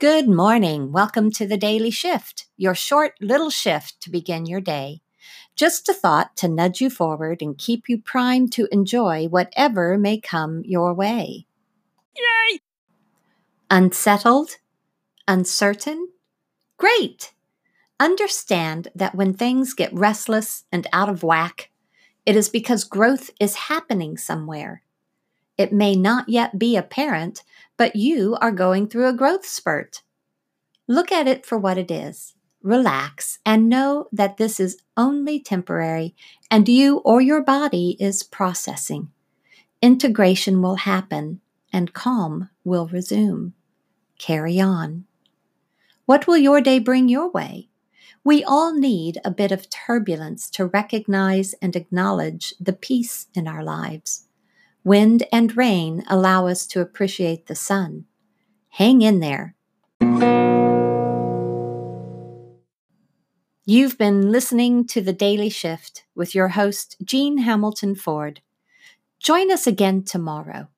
Good morning. Welcome to the Daily Shift, your short little shift to begin your day. Just a thought to nudge you forward and keep you primed to enjoy whatever may come your way. Yay! Unsettled? Uncertain? Great! Understand that when things get restless and out of whack, it is because growth is happening somewhere. It may not yet be apparent, but you are going through a growth spurt. Look at it for what it is. Relax and know that this is only temporary and you or your body is processing. Integration will happen and calm will resume. Carry on. What will your day bring your way? We all need a bit of turbulence to recognize and acknowledge the peace in our lives. Wind and rain allow us to appreciate the sun. Hang in there. You've been listening to The Daily Shift with your host, Jean Hamilton Ford. Join us again tomorrow